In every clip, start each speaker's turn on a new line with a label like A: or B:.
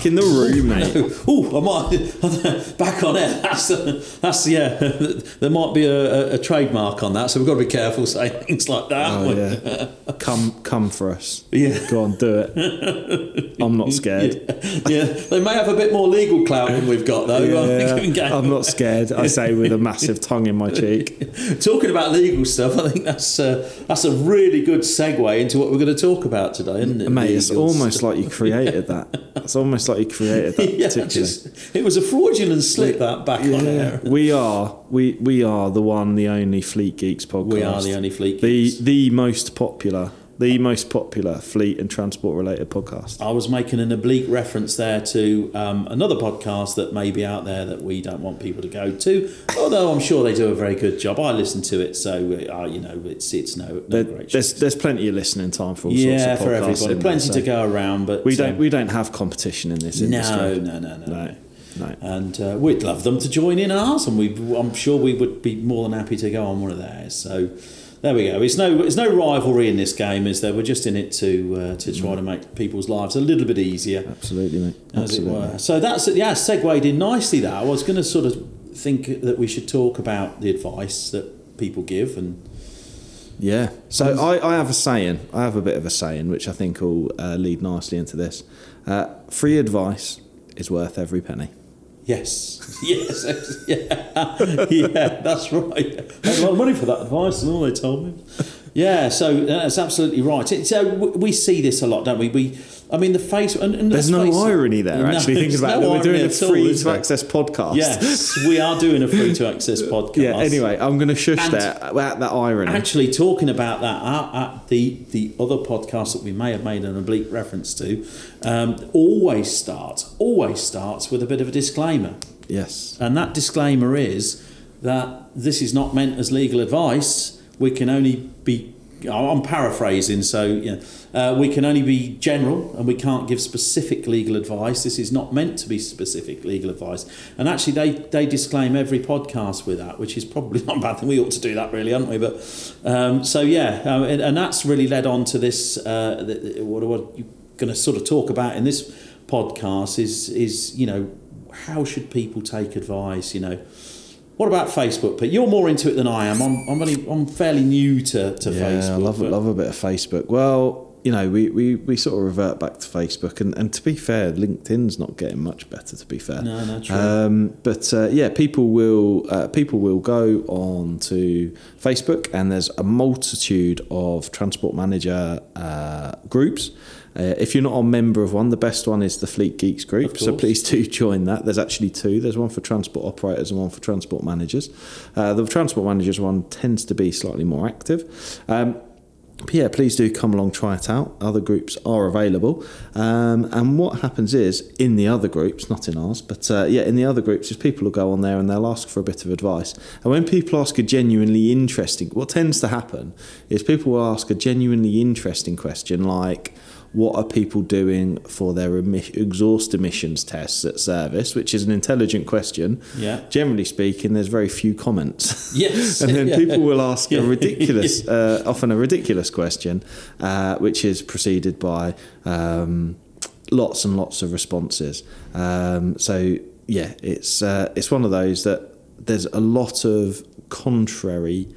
A: Back in the room, mate.
B: Oh, I might back on it. That's that's yeah. There might be a, a, a trademark on that, so we've got to be careful saying things like that.
A: Oh, yeah. Come, come for us.
B: Yeah.
A: Go on, do it. I'm not scared.
B: yeah, they may have a bit more legal clout than we've got though. I think we can
A: Yeah, I'm not scared. I say with a massive tongue in my cheek.
B: Talking about legal stuff, I think that's uh, that's a really good segue into what we're going to talk about today, isn't it?
A: Mate, it's almost
B: stuff.
A: like you created that. It's almost like you created that
B: yeah, just, it was a fraudulent slip that back on
A: Yeah,
B: air.
A: we are. We we are the one, the only Fleet Geeks podcast.
B: We are the only Fleet Geeks.
A: The the most popular, the most popular fleet and transport related podcast.
B: I was making an oblique reference there to um, another podcast that may be out there that we don't want people to go to, although I'm sure they do a very good job. I listen to it, so uh, you know it's it's no, no
A: There-
B: great.
A: there's there's plenty of listening time for all
B: yeah,
A: sorts of
B: for everybody,
A: isn't there?
B: plenty
A: So
B: to go around. But
A: We don't
B: um,
A: we don't have competition in this industry.
B: no, no, no, no,
A: no, no.
B: And uh, we'd love them to join in ours, and we I'm sure we would be more than happy to go on one of theirs. So. There we go. It's no, it's no rivalry in this game, is there? We're just in it to uh, to try to make people's lives a little bit easier.
A: Absolutely, mate.
B: as it
A: Absolutely.
B: were. So that's yeah, segued in nicely. That I was going to sort of think that we should talk about the advice that people give, and
A: Yeah. So I, I have a saying. I have a bit of a saying, which I think will uh, lead nicely into this. Uh, free advice is worth every penny.
B: Yes, yes, yeah, yeah, that's right. I had a lot of money for that advice, and all they told me. Yeah, so that's absolutely right. It- So we see this a lot, don't we? We, I mean, the face. And, and
A: There's no irony there.
B: No,
A: actually, thinking about
B: no
A: it, we're doing a
B: at
A: free to access podcast.
B: Yes, we are doing a free to access podcast.
A: yeah. Anyway, I'm going to shush
B: And-
A: that at that irony.
B: Actually, talking about that, uh, uh, the the other podcast that we may have made an oblique reference to, um, always starts always starts with a bit of a disclaimer,
A: yes.
B: and that disclaimer is that this is not meant as legal advice. We can only be. I'm paraphrasing, so you know, uh, we can only be general, and we can't give specific legal advice. This is not meant to be specific legal advice, and actually, they they disclaim every podcast with that, which is probably not a bad thing. We ought to do that, really, aren't we? But um, so yeah, um, and, and that's really led on to this. Uh, the, the- what, what you're going to sort of talk about in this podcast is is you know how should people take advice? You know. What about Facebook? But you're more into it than I am. I'm, I'm, only, I'm fairly new to, to
A: Yeah,
B: Facebook.
A: I love
B: but-
A: love a bit of Facebook. Well, you know, we, we, we sort of revert back to Facebook, and, and to be fair, LinkedIn's not getting much better. To be fair,
B: No, no, true.
A: Um, but uh, yeah, people will uh, people will go on to Facebook, and there's a multitude of transport manager uh, groups. Uh, if you're not a member of one, the best one is the Fleet Geeks group. So please do join that. There's actually two. There's one for transport operators and one for transport managers. Uh, the transport managers one tends to be slightly more active. Um, but yeah, please do come along, try it out. Other groups are available. Um, and what happens is, in the other groups, not in ours, but uh, yeah, in the other groups, is people will go on there and they'll ask for a bit of advice. And when people ask a genuinely interesting, what tends to happen is people will ask a genuinely interesting question like, what are people doing for their emi- exhaust emissions tests at service, which is an intelligent question.
B: Yeah.
A: Generally speaking, there's very few comments.
B: Yes.
A: and then
B: Yeah.
A: people will ask
B: Yeah.
A: a ridiculous, uh, often a ridiculous question, uh, which is preceded by um, lots and lots of responses. Um, so yeah, it's uh, it's one of those that there's a lot of contrary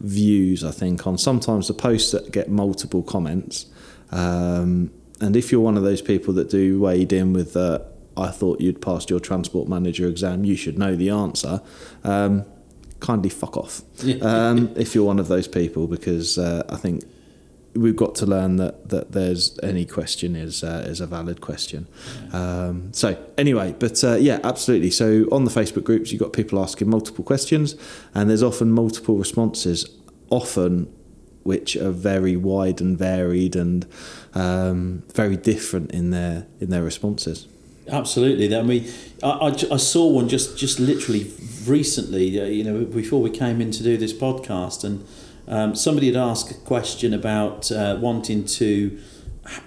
A: views. I think on sometimes the posts that get multiple comments. Um, and if you're one of those people that do wade in with uh, I thought you'd passed your transport manager exam, you should know the answer. Um, kindly fuck off um, if you're one of those people, because uh, I think we've got to learn that, that there's any question is uh, is a valid question. Um, so anyway, but uh, yeah, absolutely. So on the Facebook groups, you've got people asking multiple questions, and there's often multiple responses. Often which are very wide and varied and um, very different in their in their responses.
B: Absolutely. I mean, I, I, I saw one just just literally recently, uh, you know, before we came in to do this podcast, and um, somebody had asked a question about uh, wanting to.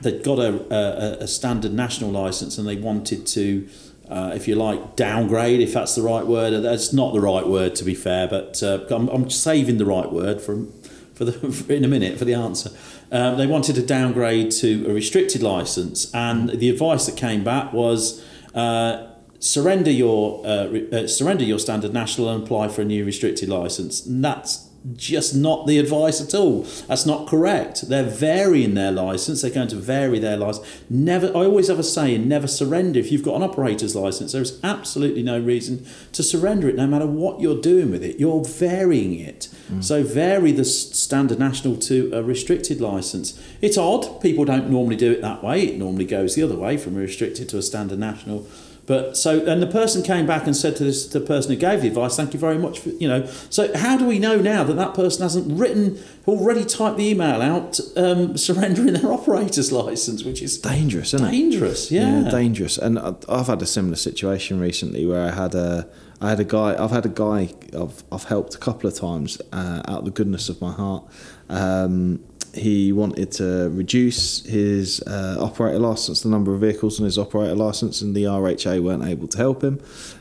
B: They'd got a, a, a standard national license and they wanted to, uh, if you like, downgrade, if that's the right word. That's not the right word, to be fair, but uh, I'm, I'm saving the right word for for the in a minute for the answer. Um, they wanted to downgrade to a restricted license, and the advice that came back was uh, surrender your uh, re- uh, surrender your standard national and apply for a new restricted license. And that's just not the advice at all. That's not correct. They're varying their license. They're going to vary their license. Never. I always have a saying: never surrender. If you've got an operator's license, there is absolutely no reason to surrender it, no matter what you're doing with it. You're varying it. Mm. So vary the standard national to a restricted license. It's odd. People don't normally do it that way. It normally goes the other way from a restricted to a standard national. But so, and the person came back and said to this, the person who gave the advice, "Thank you very much for you know." So, how do we know now that that person hasn't written already typed the email out um, surrendering their operator's license, which is
A: Dangerous, isn't it?
B: dangerous? Yeah,
A: dangerous. And I've had a similar situation recently where I had a, I had a guy. I've had a guy. I've I've helped a couple of times uh, out of the goodness of my heart. Um, he wanted to reduce his uh, operator license, the number of vehicles on his operator license, and the RHA weren't able to help him.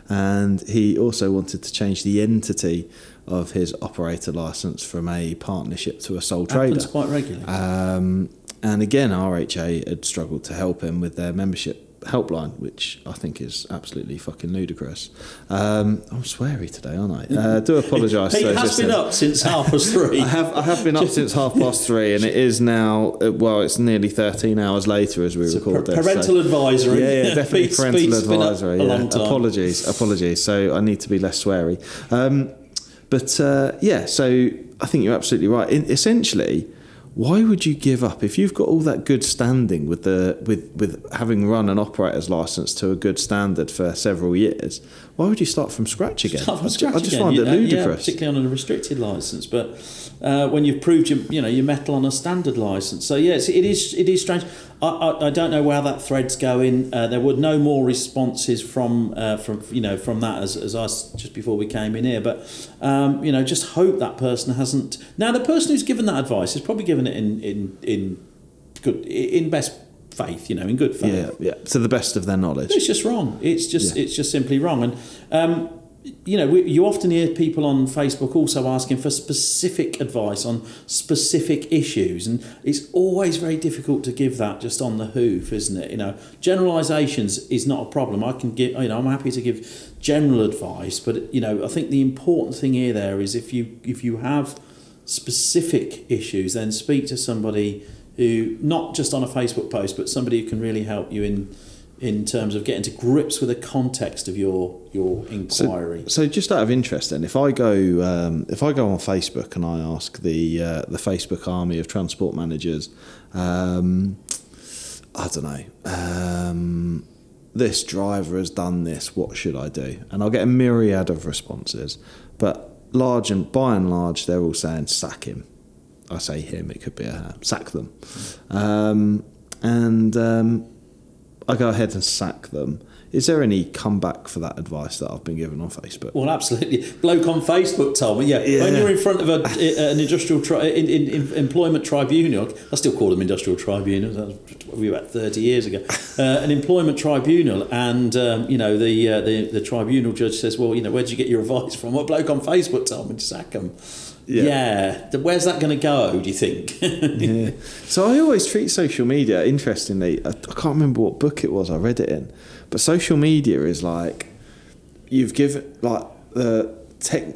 A: And he also wanted to change the entity of his operator license from a partnership to a sole trader.
B: happens quite regularly.
A: Um, and again, RHA had struggled to help him with their membership helpline, which I think is absolutely fucking ludicrous. Um, I'm sweary today, aren't I? Uh, do apologise. those
B: has been up since half past three.
A: I have I have been up since half past three, and it is now uh, well, it's nearly thirteen hours later as we record this. so-
B: parental advisory.
A: yeah, yeah, definitely
B: Pete's-
A: parental
B: Pete's been up
A: advisory. Yeah. Apologies, apologies. So I need to be less sweary. Um, but uh, yeah, so I think you're absolutely right. In, essentially, why would you give up if you've got all that good standing with the with with having run an operator's license to a good standard for several years? Why would you start from scratch again?
B: Start from
A: I
B: scratch
A: I just
B: again,
A: find
B: you
A: it ludicrous.
B: Yeah, particularly on a restricted license. But uh, when you've proved your, you know, your mettle on a standard license, so yes, it is. It is strange. I, I, I don't know where that thread's going. Uh, there were no more responses from uh, from you know from that as, as us just before we came in here. But um, you know, just hope that person hasn't. Now, the person who's given that advice is probably given it in in in good in best faith. You know, in good faith.
A: yeah, yeah, to the best of their knowledge.
B: It's just wrong. It's just
A: Yeah.
B: it's just simply wrong. And um, you know, we, you often hear people on Facebook also asking for specific advice on specific issues, and it's always very difficult to give that just on the hoof, isn't it? You know, generalisations is not a problem. I can give, you know, I'm happy to give general advice, but you know, I think the important thing here there is if you if you have specific issues, then speak to somebody who not just on a Facebook post, but somebody who can really help you in in terms of getting to grips with the context of your your inquiry.
A: So, just out of interest, then, if I go um, if I go on Facebook and I ask the uh, the Facebook army of transport managers, um, I don't know, um, this driver has done this. What should I do? And I'll get a myriad of responses, but large and by and large, they're all saying sack him. I say him. It could be a her. sack them, um, and um, I go ahead and sack them. Is there any comeback for that advice that I've been given on Facebook?
B: Well, absolutely. Bloke on Facebook told me, yeah, when you're in front of a, an industrial tri- in, in, in employment tribunal, I still call them industrial tribunals. That was probably about thirty years ago. Uh, an employment tribunal, and um, you know the, uh, the the tribunal judge says, well, you know, where did you get your advice from? What bloke on Facebook told me to sack them.
A: Yeah.
B: Yeah. Where's that going to go? Do you think?
A: yeah. So I always treat social media, interestingly, I, I can't remember what book it was I read it in, but social media is like you've given like the tech,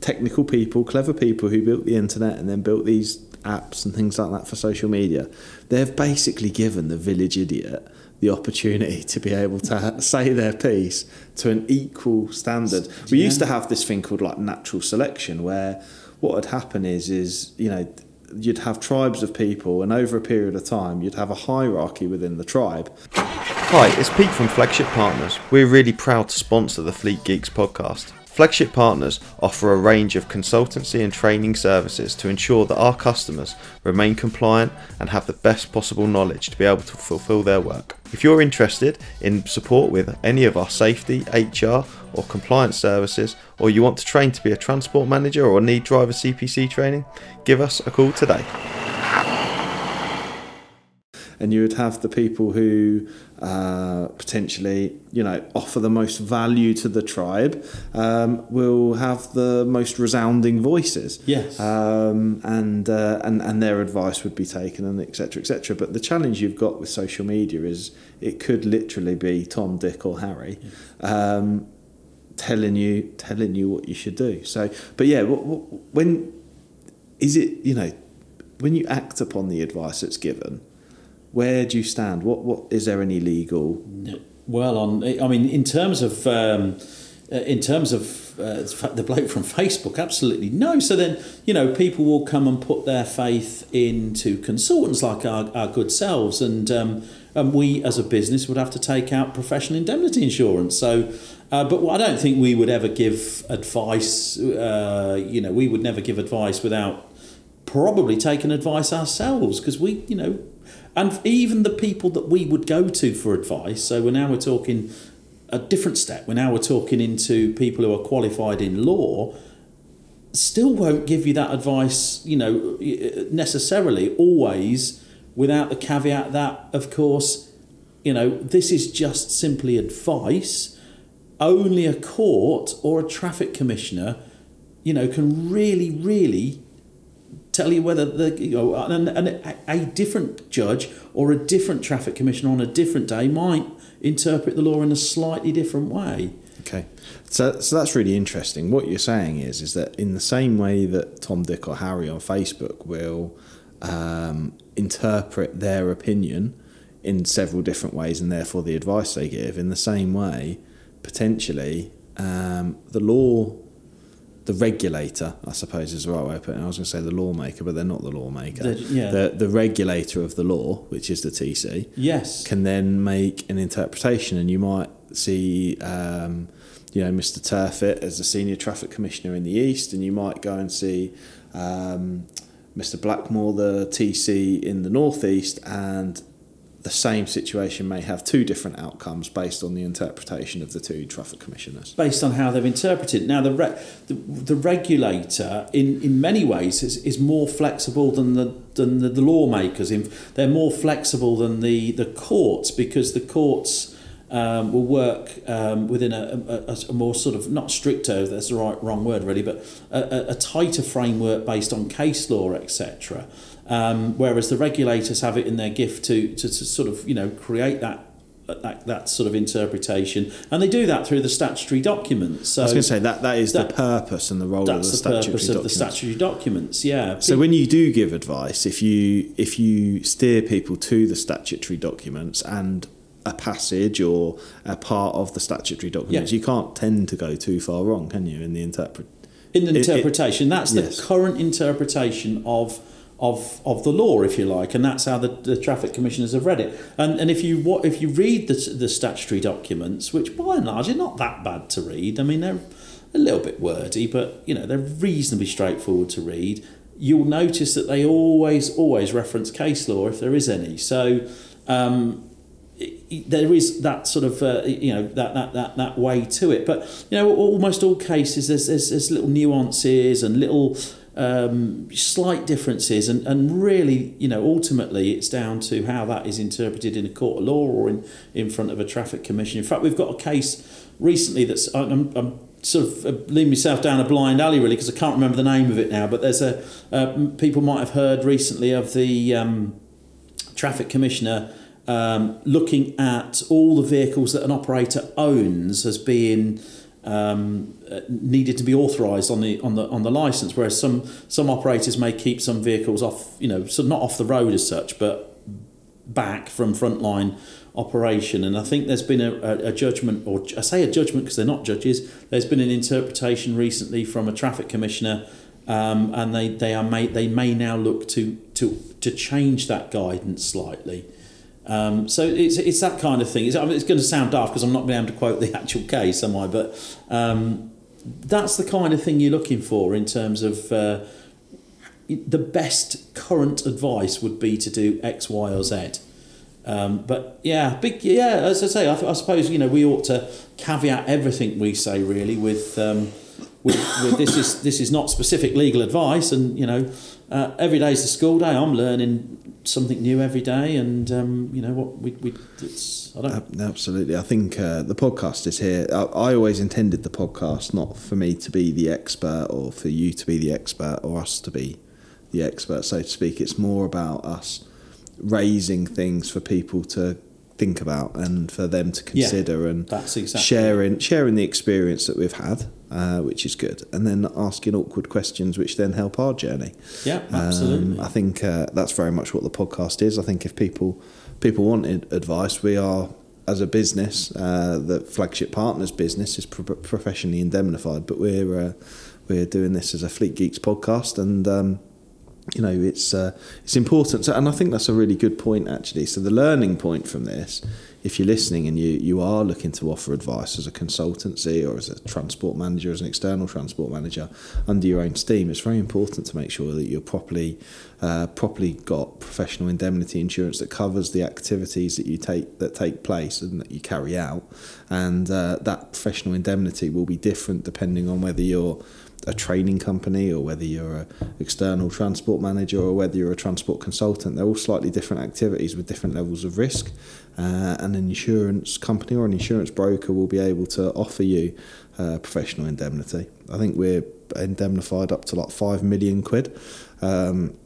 A: technical people, clever people who built the internet and then built these apps and things like that for social media. They've basically given the village idiot the opportunity to be able to say their piece to an equal standard. We used to have this thing called like natural selection where what would happen is is you know you'd have tribes of people and over a period of time you'd have a hierarchy within the tribe
C: Hi, it's Pete from Flagship Partners. We're really proud to sponsor the Fleet Geeks podcast. Flagship Partners offer a range of consultancy and training services to ensure that our customers remain compliant and have the best possible knowledge to be able to fulfill their work. If you're interested in support with any of our safety, HR, or compliance services, or you want to train to be a transport manager or need driver CPC training, give us a call today
A: and you would have the people who uh, potentially, you know, offer the most value to the tribe, um, will have the most resounding voices.
B: Yes.
A: Um, and, uh, and and their advice would be taken, and etc. etc. But the challenge you've got with social media is it could literally be Tom, Dick, or Harry. Um, telling you telling you what you should do so but yeah when is it you know when you act upon the advice that's given where do you stand? What what is there any legal?
B: Well, on I mean, in terms of um, uh, in terms of uh, the bloke from Facebook, absolutely no. So then you know people will come and put their faith into consultants like our, our good selves, and um, and we as a business would have to take out professional indemnity insurance. So. Uh, but I don't think we would ever give advice. Uh, you know, we would never give advice without probably taking advice ourselves because we, you know, and even the people that we would go to for advice. So we're now we're talking a different step. We're now we're talking into people who are qualified in law. Still won't give you that advice, you know, necessarily always without the caveat that, of course, you know, this is just simply advice. Only a court or a traffic commissioner, you know, can really, really tell you whether the you know and, and a, different judge or a different traffic commissioner on a different day might interpret the law in a slightly different way.
A: Okay, so so that's really interesting. What you're saying is is that in the same way that Tom, Dick, or Harry on Facebook will um, interpret their opinion in several different ways, and therefore the advice they give, in the same way, potentially um, the law the regulator, I suppose is the right way of putting it. I was going to say the lawmaker, but they're not the lawmaker.
B: The, yeah.
A: the, the regulator of the law, which is the TC,
B: yes,
A: can then make an interpretation, and you might see, um, you know, Mr. Turfitt as the senior traffic commissioner in the east, and you might go and see um, Mr. Blackmore, the TC in the northeast, and the same situation may have two different outcomes based on the interpretation of the two traffic commissioners.
B: Based on how they've interpreted. Now, the, re- the, the regulator, in, in many ways, is, is more flexible than the than the, the lawmakers. They're more flexible than the, the courts because the courts um, will work um, within a, a, a, more sort of not stricter, that's the right wrong word really, but a, a tighter framework based on case law, etc. Um, whereas the regulators have it in their gift to, to, to sort of you know create that that, that sort of interpretation, and they do that through the statutory documents. So
A: I was going to say that that is that, the purpose and the role of the statutory
B: the purpose
A: documents.
B: of the statutory documents. Yeah.
A: So when you do give advice, if you if you steer people to the statutory documents and a passage or a part of the statutory documents, yeah. you can't tend to go too far wrong, can you? In the interpret
B: in the interpretation, it, it, that's the yes. current interpretation of of of the law, if you like, and that's how the, the traffic commissioners have read it. And and if you what if you read the the statutory documents, which by and large are not that bad to read. I mean, they're a little bit wordy, but you know they're reasonably straightforward to read. You'll notice that they always always reference case law if there is any. So. Um, there is that sort of uh, you know that, that that that way to it, but you know almost all cases there's there's, there's little nuances and little um, slight differences, and, and really, you know, ultimately it's down to how that is interpreted in a court of law or in, in front of a traffic commission. In fact, we've got a case recently that's, I'm, I'm sort of uh, leading myself down a blind alley really because I can't remember the name of it now, but there's a, uh, people might have heard recently of the um, traffic commissioner um, looking at all the vehicles that an operator owns as being um, uh, needed to be authorised on the on the on the license, whereas some some operators may keep some vehicles off, you know, so not off the road as such, but back from frontline operation. And I think there's been a, a, a judgment, or I say a judgment because they're not judges. There's been an interpretation recently from a traffic commissioner, um, and they they are may they may now look to to to change that guidance slightly. Um, so it's, it's that kind of thing. It's, I mean, it's going to sound daft because I'm not being able to quote the actual case, am I? But um, that's the kind of thing you're looking for in terms of uh, the best current advice would be to do X, Y, or Z. Um, but yeah, big yeah. As I say, I, I, suppose you know we ought to caveat everything we say really with, um, with, with this is this is not specific legal advice, and you know uh, every day is a school day. I'm learning something new every day, and um, you know what we, we it's I don't
A: absolutely. I think uh, the podcast is here. I, I, always intended the podcast not for me to be the expert or for you to be the expert or us to be the expert, so to speak. It's more about us raising things for people to think about and for them to consider
B: yeah,
A: and
B: that's exactly
A: sharing sharing the experience that we've had uh, which is good, and then asking awkward questions, which then help our journey.
B: Yeah, absolutely.
A: Um, I think uh, that's very much what the podcast is. I think if people people wanted advice, we are as a business, uh, the flagship partners business is pro- professionally indemnified, but we're uh, we're doing this as a Fleet Geeks podcast, and um, you know it's uh, it's important. So, and I think that's a really good point actually. So the learning point from this if you're listening and you, you are looking to offer advice as a consultancy or as a transport manager, as an external transport manager under your own steam, it's very important to make sure that you're properly uh, properly got professional indemnity insurance that covers the activities that you take that take place and that you carry out, and uh, that professional indemnity will be different depending on whether you're a training company or whether you're an external transport manager or whether you're a transport consultant. They're all slightly different activities with different levels of risk. Uh, an insurance company or an insurance broker will be able to offer you uh, professional indemnity. I think we're indemnified up to like 5 million quid. Um,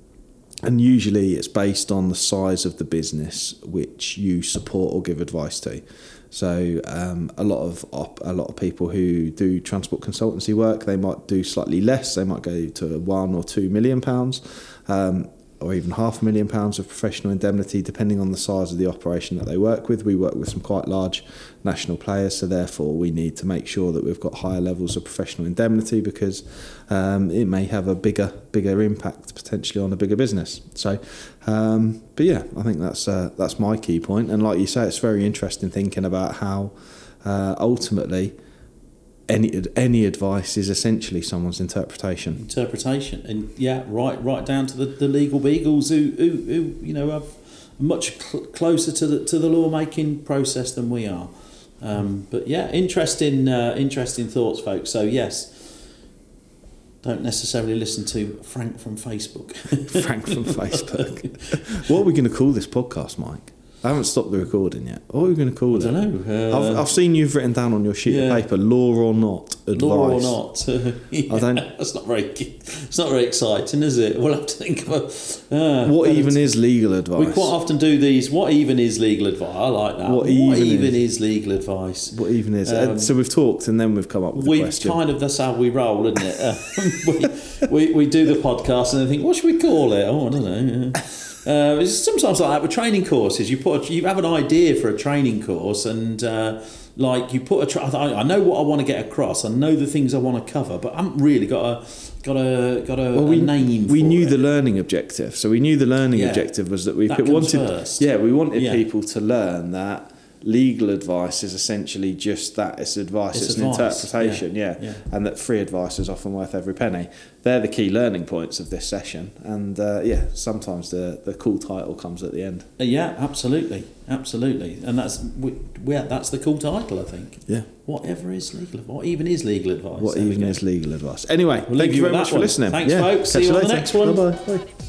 A: and usually it's based on the size of the business which you support or give advice to. So um, a lot of op- a lot of people who do transport consultancy work, they might do slightly less. They might go to one or two million pounds. Um, or even half a million pounds of professional indemnity, depending on the size of the operation that they work with. We work with some quite large national players, so therefore we need to make sure that we've got higher levels of professional indemnity because um, it may have a bigger bigger impact potentially on a bigger business. So, um, but yeah, I think that's uh, that's my key point. And like you say, it's very interesting thinking about how uh, ultimately any any advice is essentially someone's interpretation.
B: Interpretation, and yeah, right, right down to the, the legal beagles who, who, who you know are much cl- closer to the to the lawmaking process than we are. Um, but yeah, interesting, uh, interesting thoughts, folks. So yes. Don't necessarily listen to Frank from Facebook.
A: Frank from Facebook. what are we going to call this podcast, Mike? I haven't stopped the recording yet. What are we going to call
B: it? I don't know.
A: Uh, I've, I've seen you've written down on your sheet yeah. of paper law or not advice. Law
B: or not. yeah, I don't. That's not very. It's not very exciting, is it? We'll have to think of a. Uh,
A: what even is legal advice?
B: We quite often do these. What even is legal advice? I like that. What, what even, even is, is, legal advice?
A: What even is? Um, so we've talked, and then we've come up with
B: we
A: question.
B: kind of that's how we roll, isn't it? Uh, we, we we do the podcast, and then think, what should we call it? Oh, I don't know. Uh, sometimes like that with training courses. You put a, you have an idea for a training course, and uh, like you put a. Tra- I know what I want to get across. I know the things I want to cover, but I haven't really got a got a got a, well, we, a name.
A: We knew
B: it.
A: the learning objective, so we knew the learning yeah. objective was that we
B: that
A: wanted.
B: First.
A: Yeah, we wanted yeah. people to learn that legal advice is essentially just that it's advice it's, it's an interpretation yeah. Yeah. yeah. and that free advice is often worth every penny. They're the key learning points of this session and uh, yeah sometimes the the cool title comes at the end.
B: Uh, yeah absolutely absolutely. And that's we, yeah that's the cool title I think.
A: Yeah.
B: Whatever is legal what even is legal advice?
A: What even is legal advice? Anyway we'll thank you very much for listening.
B: Thanks folks. see you, you on the next one.
A: Bye bye